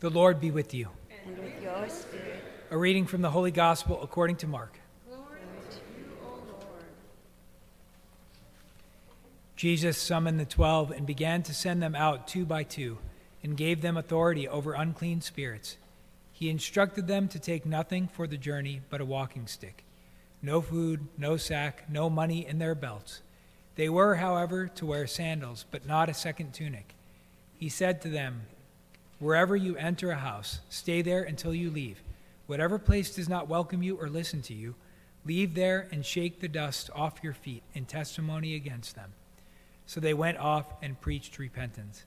The Lord be with you. And with your spirit. A reading from the Holy Gospel according to Mark. Glory to you, O Lord. Jesus summoned the twelve and began to send them out two by two, and gave them authority over unclean spirits. He instructed them to take nothing for the journey but a walking stick no food, no sack, no money in their belts. They were, however, to wear sandals, but not a second tunic. He said to them, Wherever you enter a house, stay there until you leave. Whatever place does not welcome you or listen to you, leave there and shake the dust off your feet in testimony against them. So they went off and preached repentance.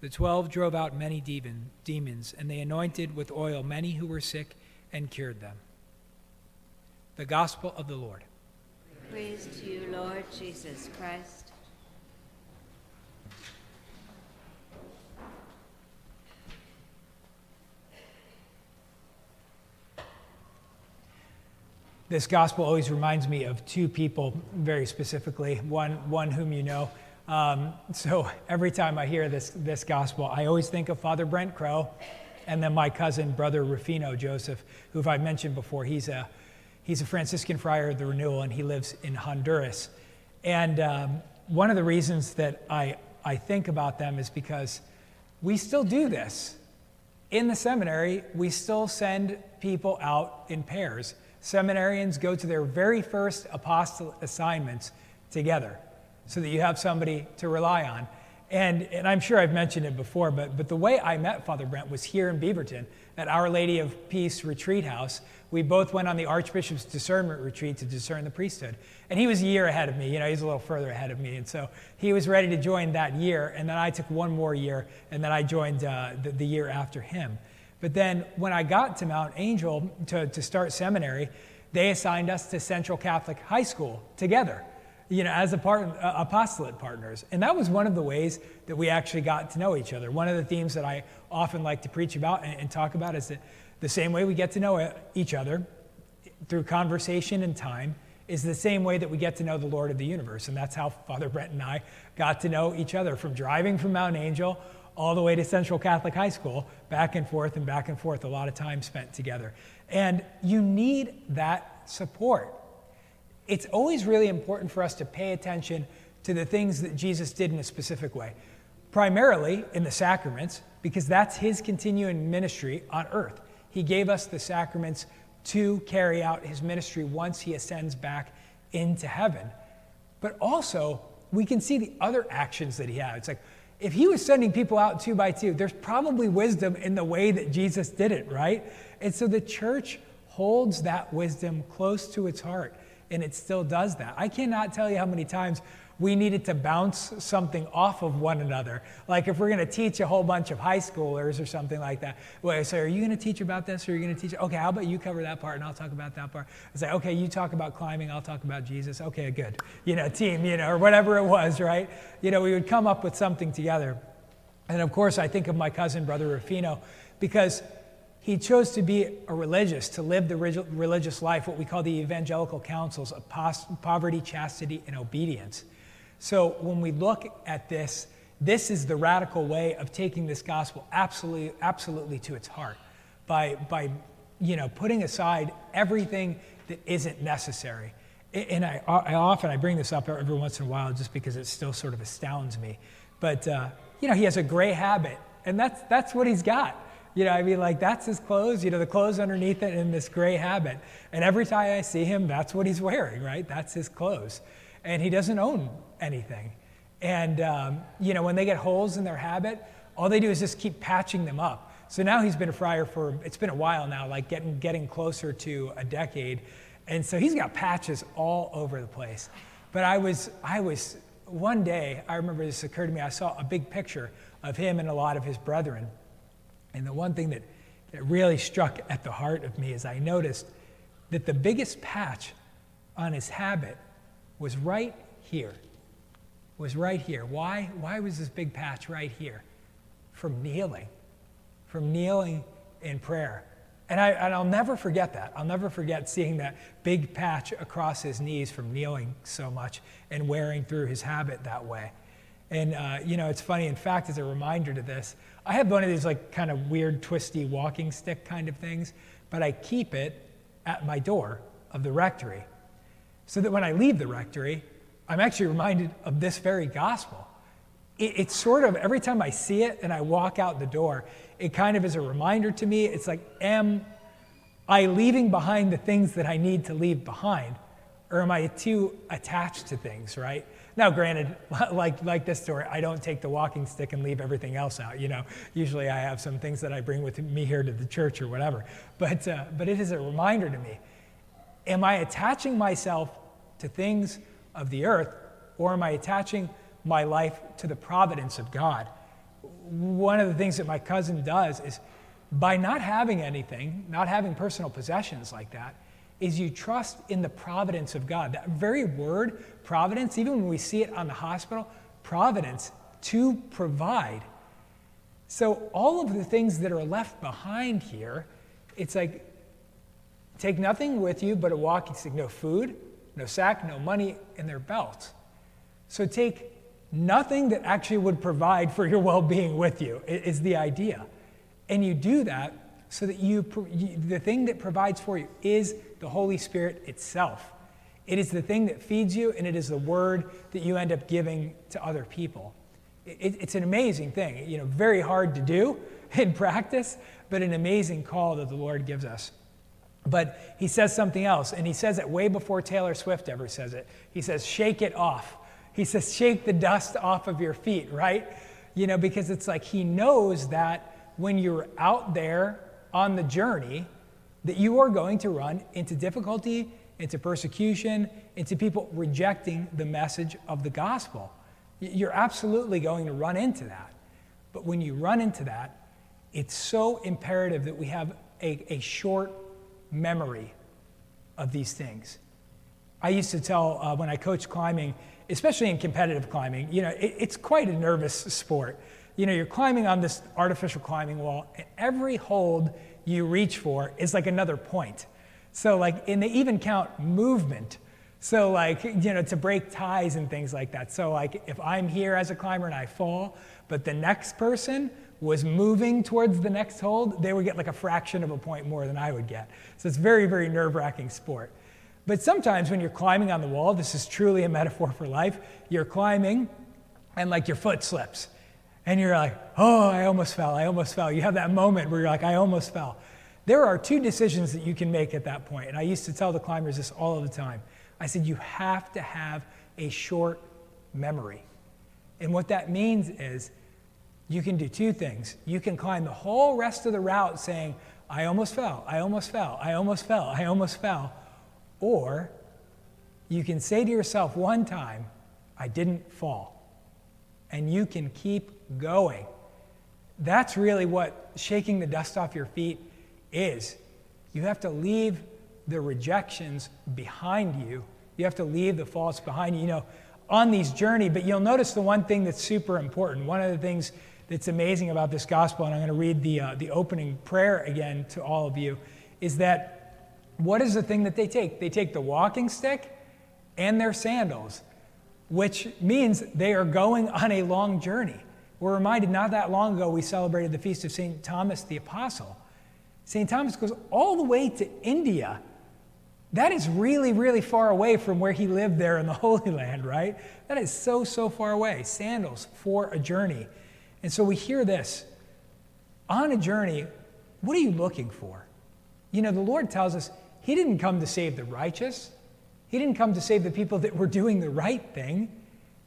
The twelve drove out many demon, demons, and they anointed with oil many who were sick and cured them. The Gospel of the Lord. Praise to you, Lord Jesus Christ. This gospel always reminds me of two people very specifically, one, one whom you know. Um, so every time I hear this, this gospel, I always think of Father Brent Crow and then my cousin, Brother Rufino Joseph, who I've mentioned before. He's a, he's a Franciscan friar of the Renewal and he lives in Honduras. And um, one of the reasons that I, I think about them is because we still do this. In the seminary, we still send people out in pairs seminarians go to their very first apostolate assignments together so that you have somebody to rely on. And, and I'm sure I've mentioned it before, but, but the way I met Father Brent was here in Beaverton at Our Lady of Peace Retreat House. We both went on the Archbishop's discernment retreat to discern the priesthood. And he was a year ahead of me, you know, he's a little further ahead of me. And so he was ready to join that year, and then I took one more year, and then I joined uh, the, the year after him. But then when I got to Mount Angel to, to start seminary, they assigned us to Central Catholic High School together, you know, as a part, uh, apostolate partners. And that was one of the ways that we actually got to know each other. One of the themes that I often like to preach about and, and talk about is that the same way we get to know each other through conversation and time is the same way that we get to know the Lord of the universe. And that's how Father Brent and I got to know each other from driving from Mount Angel all the way to Central Catholic High School, back and forth and back and forth, a lot of time spent together. And you need that support. It's always really important for us to pay attention to the things that Jesus did in a specific way, primarily in the sacraments, because that's his continuing ministry on earth. He gave us the sacraments to carry out his ministry once he ascends back into heaven. But also, we can see the other actions that he had. It's like, if he was sending people out two by two, there's probably wisdom in the way that Jesus did it, right? And so the church holds that wisdom close to its heart, and it still does that. I cannot tell you how many times we needed to bounce something off of one another. Like if we're going to teach a whole bunch of high schoolers or something like that. Wait, so are you going to teach about this or are you going to teach? Okay, how about you cover that part and I'll talk about that part. I say, okay, you talk about climbing, I'll talk about Jesus. Okay, good. You know, team, you know, or whatever it was, right? You know, we would come up with something together. And of course, I think of my cousin, Brother Rufino, because he chose to be a religious, to live the religious life, what we call the evangelical counsels of poverty, chastity, and obedience. So when we look at this, this is the radical way of taking this gospel absolutely, absolutely to its heart by, by you know, putting aside everything that isn't necessary. And I, I often, I bring this up every once in a while just because it still sort of astounds me. But, uh, you know, he has a gray habit, and that's, that's what he's got. You know, I mean, like, that's his clothes, you know, the clothes underneath it and this gray habit. And every time I see him, that's what he's wearing, right? That's his clothes and he doesn't own anything. And, um, you know, when they get holes in their habit, all they do is just keep patching them up. So now he's been a friar for, it's been a while now, like getting, getting closer to a decade. And so he's got patches all over the place. But I was, I was, one day, I remember this occurred to me, I saw a big picture of him and a lot of his brethren. And the one thing that, that really struck at the heart of me is I noticed that the biggest patch on his habit was right here. Was right here. Why? Why was this big patch right here? From kneeling. From kneeling in prayer. And, I, and I'll never forget that. I'll never forget seeing that big patch across his knees from kneeling so much and wearing through his habit that way. And, uh, you know, it's funny, in fact, as a reminder to this, I have one of these like kind of weird, twisty walking stick kind of things, but I keep it at my door of the rectory so that when I leave the rectory, I'm actually reminded of this very gospel. It, it's sort of every time I see it and I walk out the door, it kind of is a reminder to me. It's like, am I leaving behind the things that I need to leave behind? Or am I too attached to things, right? Now, granted, like, like this story, I don't take the walking stick and leave everything else out. You know, usually I have some things that I bring with me here to the church or whatever. But, uh, but it is a reminder to me. Am I attaching myself to things of the earth, or am I attaching my life to the providence of God? One of the things that my cousin does is by not having anything, not having personal possessions like that, is you trust in the providence of God. That very word, providence, even when we see it on the hospital, providence, to provide. So, all of the things that are left behind here, it's like take nothing with you but a walking stick, no food, no sack, no money in their belt. So, take nothing that actually would provide for your well being with you, is the idea. And you do that so that you, the thing that provides for you is the Holy Spirit itself. It is the thing that feeds you, and it is the word that you end up giving to other people. It, it's an amazing thing, you know, very hard to do in practice, but an amazing call that the Lord gives us. But he says something else, and he says it way before Taylor Swift ever says it. He says, shake it off. He says, shake the dust off of your feet, right? You know, because it's like he knows that when you're out there on the journey that you are going to run into difficulty, into persecution, into people rejecting the message of the gospel. You're absolutely going to run into that. But when you run into that, it's so imperative that we have a, a short memory of these things. I used to tell uh, when I coached climbing, especially in competitive climbing, you know, it, it's quite a nervous sport you know, you're climbing on this artificial climbing wall, and every hold you reach for is like another point. So, like, and they even count movement. So, like, you know, to break ties and things like that. So, like, if I'm here as a climber and I fall, but the next person was moving towards the next hold, they would get like a fraction of a point more than I would get. So, it's very, very nerve wracking sport. But sometimes when you're climbing on the wall, this is truly a metaphor for life, you're climbing and like your foot slips and you're like, oh, I almost fell, I almost fell. You have that moment where you're like, I almost fell. There are two decisions that you can make at that point. And I used to tell the climbers this all the time. I said, you have to have a short memory. And what that means is you can do two things. You can climb the whole rest of the route saying, I almost fell, I almost fell, I almost fell, I almost fell. Or you can say to yourself one time, I didn't fall. And you can keep going. That's really what shaking the dust off your feet is. You have to leave the rejections behind you. You have to leave the faults behind you, you know, on these journey. But you'll notice the one thing that's super important. One of the things that's amazing about this gospel, and I'm going to read the, uh, the opening prayer again to all of you, is that what is the thing that they take? They take the walking stick and their sandals, which means they are going on a long journey. We're reminded not that long ago we celebrated the feast of St. Thomas the Apostle. St. Thomas goes all the way to India. That is really, really far away from where he lived there in the Holy Land, right? That is so, so far away. Sandals for a journey. And so we hear this on a journey, what are you looking for? You know, the Lord tells us He didn't come to save the righteous, He didn't come to save the people that were doing the right thing,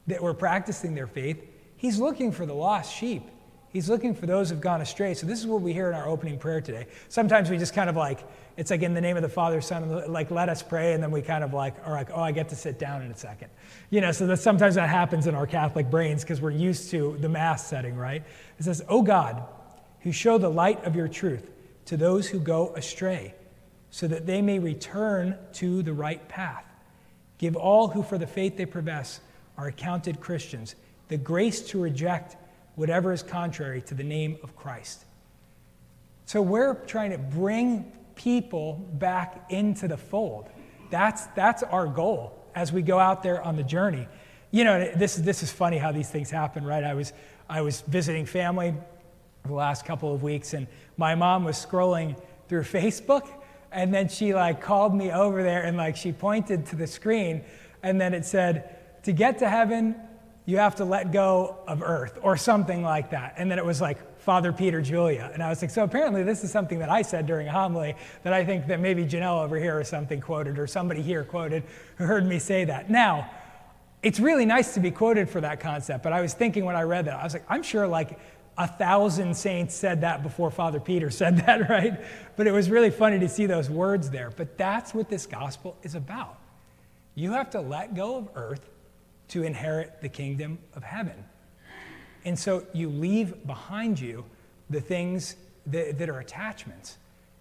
that were practicing their faith. He's looking for the lost sheep. He's looking for those who've gone astray. So this is what we hear in our opening prayer today. Sometimes we just kind of like, it's like in the name of the Father, Son, like let us pray, and then we kind of like are like, oh, I get to sit down in a second. You know, so that sometimes that happens in our Catholic brains because we're used to the Mass setting, right? It says, Oh God, who show the light of your truth to those who go astray, so that they may return to the right path. Give all who for the faith they profess are accounted Christians the grace to reject whatever is contrary to the name of Christ. So we're trying to bring people back into the fold. That's, that's our goal as we go out there on the journey. you know, this, this is funny how these things happen, right? I was, I was visiting family the last couple of weeks, and my mom was scrolling through Facebook, and then she like called me over there and like she pointed to the screen, and then it said, to get to heaven, you have to let go of earth, or something like that. And then it was like, Father Peter Julia. And I was like, so apparently this is something that I said during a homily that I think that maybe Janelle over here or something quoted, or somebody here quoted who heard me say that. Now, it's really nice to be quoted for that concept, but I was thinking when I read that, I was like, I'm sure like a thousand saints said that before Father Peter said that, right? But it was really funny to see those words there. But that's what this gospel is about. You have to let go of earth to inherit the kingdom of heaven. And so you leave behind you the things that, that are attachments,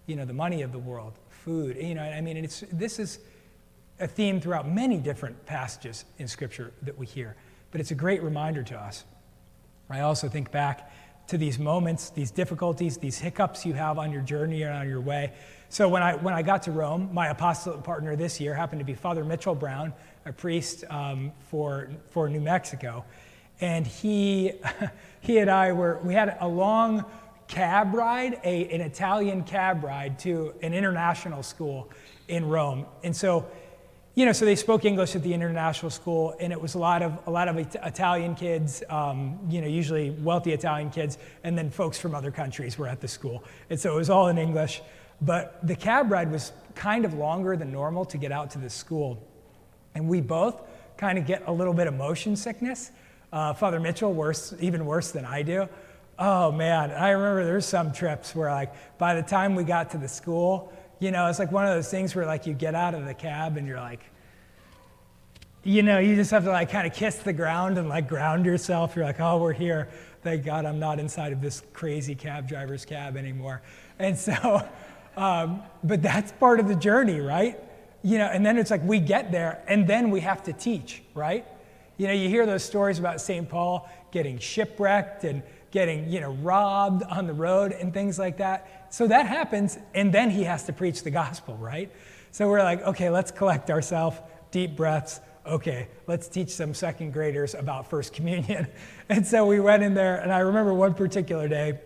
you know, the money of the world, food, you know, I mean, it's, this is a theme throughout many different passages in Scripture that we hear, but it's a great reminder to us. I also think back to these moments, these difficulties, these hiccups you have on your journey and on your way. So when I, when I got to Rome, my apostolate partner this year happened to be Father Mitchell Brown, a priest um, for, for New Mexico and he, he and I were, we had a long cab ride, a, an Italian cab ride to an international school in Rome. And so, you know, so they spoke English at the international school, and it was a lot of, a lot of Italian kids, um, you know, usually wealthy Italian kids, and then folks from other countries were at the school. And so it was all in English. But the cab ride was kind of longer than normal to get out to the school. And we both kind of get a little bit of motion sickness. Uh, Father Mitchell, worse, even worse than I do. Oh man, I remember there's some trips where like by the time we got to the school, you know, it's like one of those things where like you get out of the cab and you're like, you know, you just have to like kind of kiss the ground and like ground yourself. You're like, oh, we're here. Thank God I'm not inside of this crazy cab driver's cab anymore. And so, um, but that's part of the journey, right? You know, and then it's like we get there and then we have to teach, right? You know, you hear those stories about St. Paul getting shipwrecked and getting, you know, robbed on the road and things like that. So that happens, and then he has to preach the gospel, right? So we're like, okay, let's collect ourselves, deep breaths. Okay, let's teach some second graders about First Communion. And so we went in there, and I remember one particular day,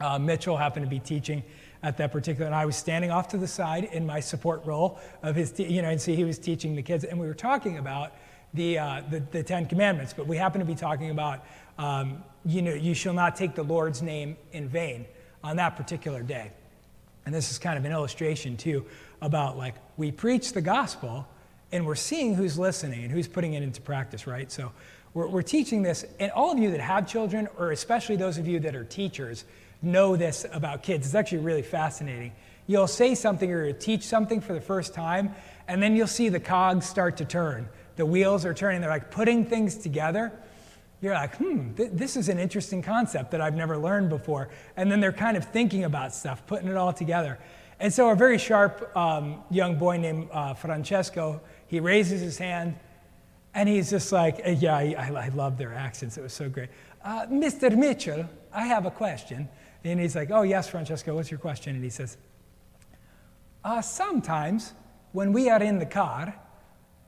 uh, Mitchell happened to be teaching at that particular, and I was standing off to the side in my support role of his, you know, and see he was teaching the kids, and we were talking about the, uh, the, the, Ten Commandments, but we happen to be talking about, um, you know, you shall not take the Lord's name in vain on that particular day. And this is kind of an illustration, too, about like we preach the gospel and we're seeing who's listening and who's putting it into practice, right? So we're, we're teaching this, and all of you that have children, or especially those of you that are teachers, know this about kids. It's actually really fascinating. You'll say something or you'll teach something for the first time, and then you'll see the cogs start to turn the wheels are turning, they're like putting things together. You're like, hmm, th- this is an interesting concept that I've never learned before. And then they're kind of thinking about stuff, putting it all together. And so a very sharp um, young boy named uh, Francesco, he raises his hand and he's just like, uh, yeah, I, I love their accents. It was so great. Uh, Mr. Mitchell, I have a question. And he's like, oh, yes, Francesco, what's your question? And he says, uh, sometimes when we are in the car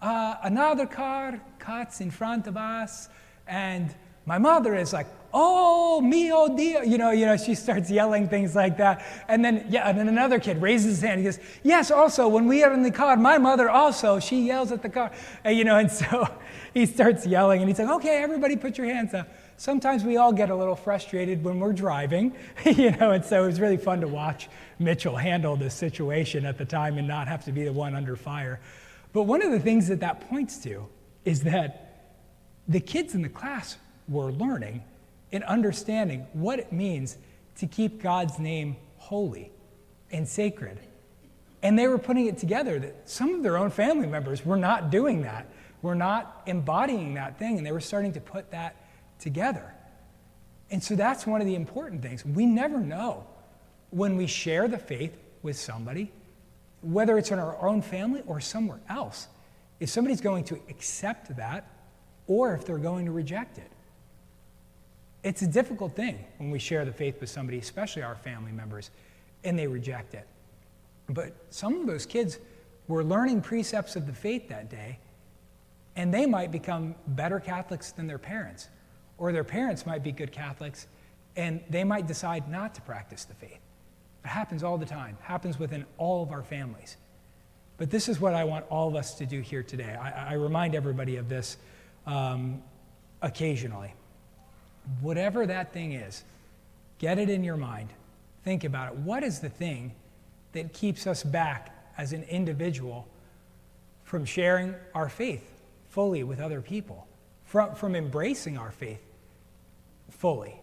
uh, another car cuts in front of us, and my mother is like, "Oh, mio dio," you know, you know, she starts yelling things like that, and then yeah, and then another kid raises his hand. He goes, "Yes, also when we are in the car, my mother also she yells at the car, and, you know," and so he starts yelling, and he's like, "Okay, everybody, put your hands up." Sometimes we all get a little frustrated when we're driving, you know, and so it was really fun to watch Mitchell handle this situation at the time and not have to be the one under fire. But one of the things that that points to is that the kids in the class were learning and understanding what it means to keep God's name holy and sacred. And they were putting it together that some of their own family members were not doing that, were not embodying that thing, and they were starting to put that together. And so that's one of the important things. We never know when we share the faith with somebody whether it's in our own family or somewhere else, if somebody's going to accept that or if they're going to reject it. It's a difficult thing when we share the faith with somebody, especially our family members, and they reject it. But some of those kids were learning precepts of the faith that day, And they might become better Catholics than their parents, or their parents might be good Catholics, and they might decide not to practice the faith. It happens all the time, it happens within all of our families. But this is what I want all of us to do here today. I, I remind everybody of this um, occasionally. Whatever that thing is, get it in your mind. Think about it. What is the thing that keeps us back as an individual from sharing our faith fully with other people, from, from embracing our faith fully?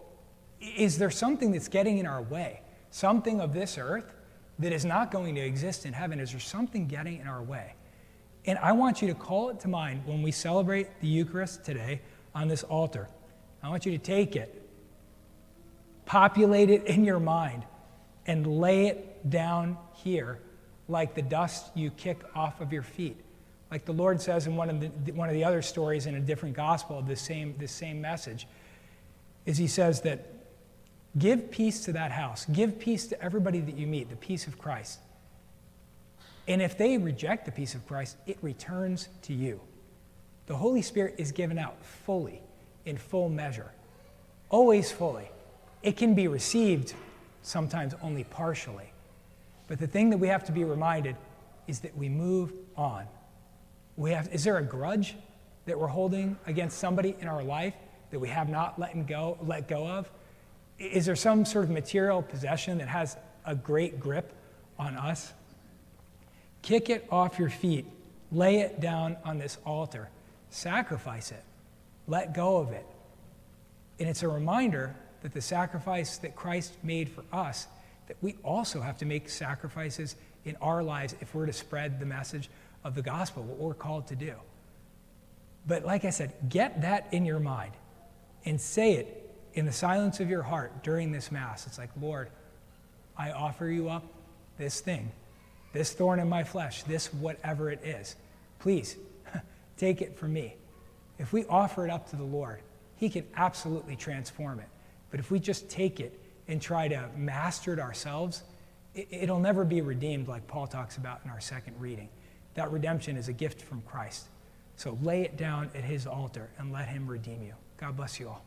Is there something that's getting in our way? Something of this earth that is not going to exist in heaven? Is there something getting in our way? And I want you to call it to mind when we celebrate the Eucharist today on this altar. I want you to take it, populate it in your mind, and lay it down here like the dust you kick off of your feet. Like the Lord says in one of the, one of the other stories in a different gospel this same, this same message, is He says that give peace to that house, give peace to everybody that you meet, the peace of Christ. And if they reject the peace of Christ, it returns to you. The Holy Spirit is given out fully, in full measure, always fully. It can be received sometimes only partially. But the thing that we have to be reminded is that we move on. We have, is there a grudge that we're holding against somebody in our life that we have not let go, let go of? Is there some sort of material possession that has a great grip on us? Kick it off your feet, lay it down on this altar, sacrifice it, let go of it. And it's a reminder that the sacrifice that Christ made for us, that we also have to make sacrifices in our lives if we're to spread the message of the gospel, what we're called to do. But like I said, get that in your mind and say it in the silence of your heart during this Mass. It's like, Lord, I offer you up this thing, this thorn in my flesh, this whatever it is. Please take it from me. If we offer it up to the Lord, He can absolutely transform it. But if we just take it and try to master it ourselves, it'll never be redeemed like Paul talks about in our second reading. That redemption is a gift from Christ. So lay it down at his altar and let him redeem you. God bless you all.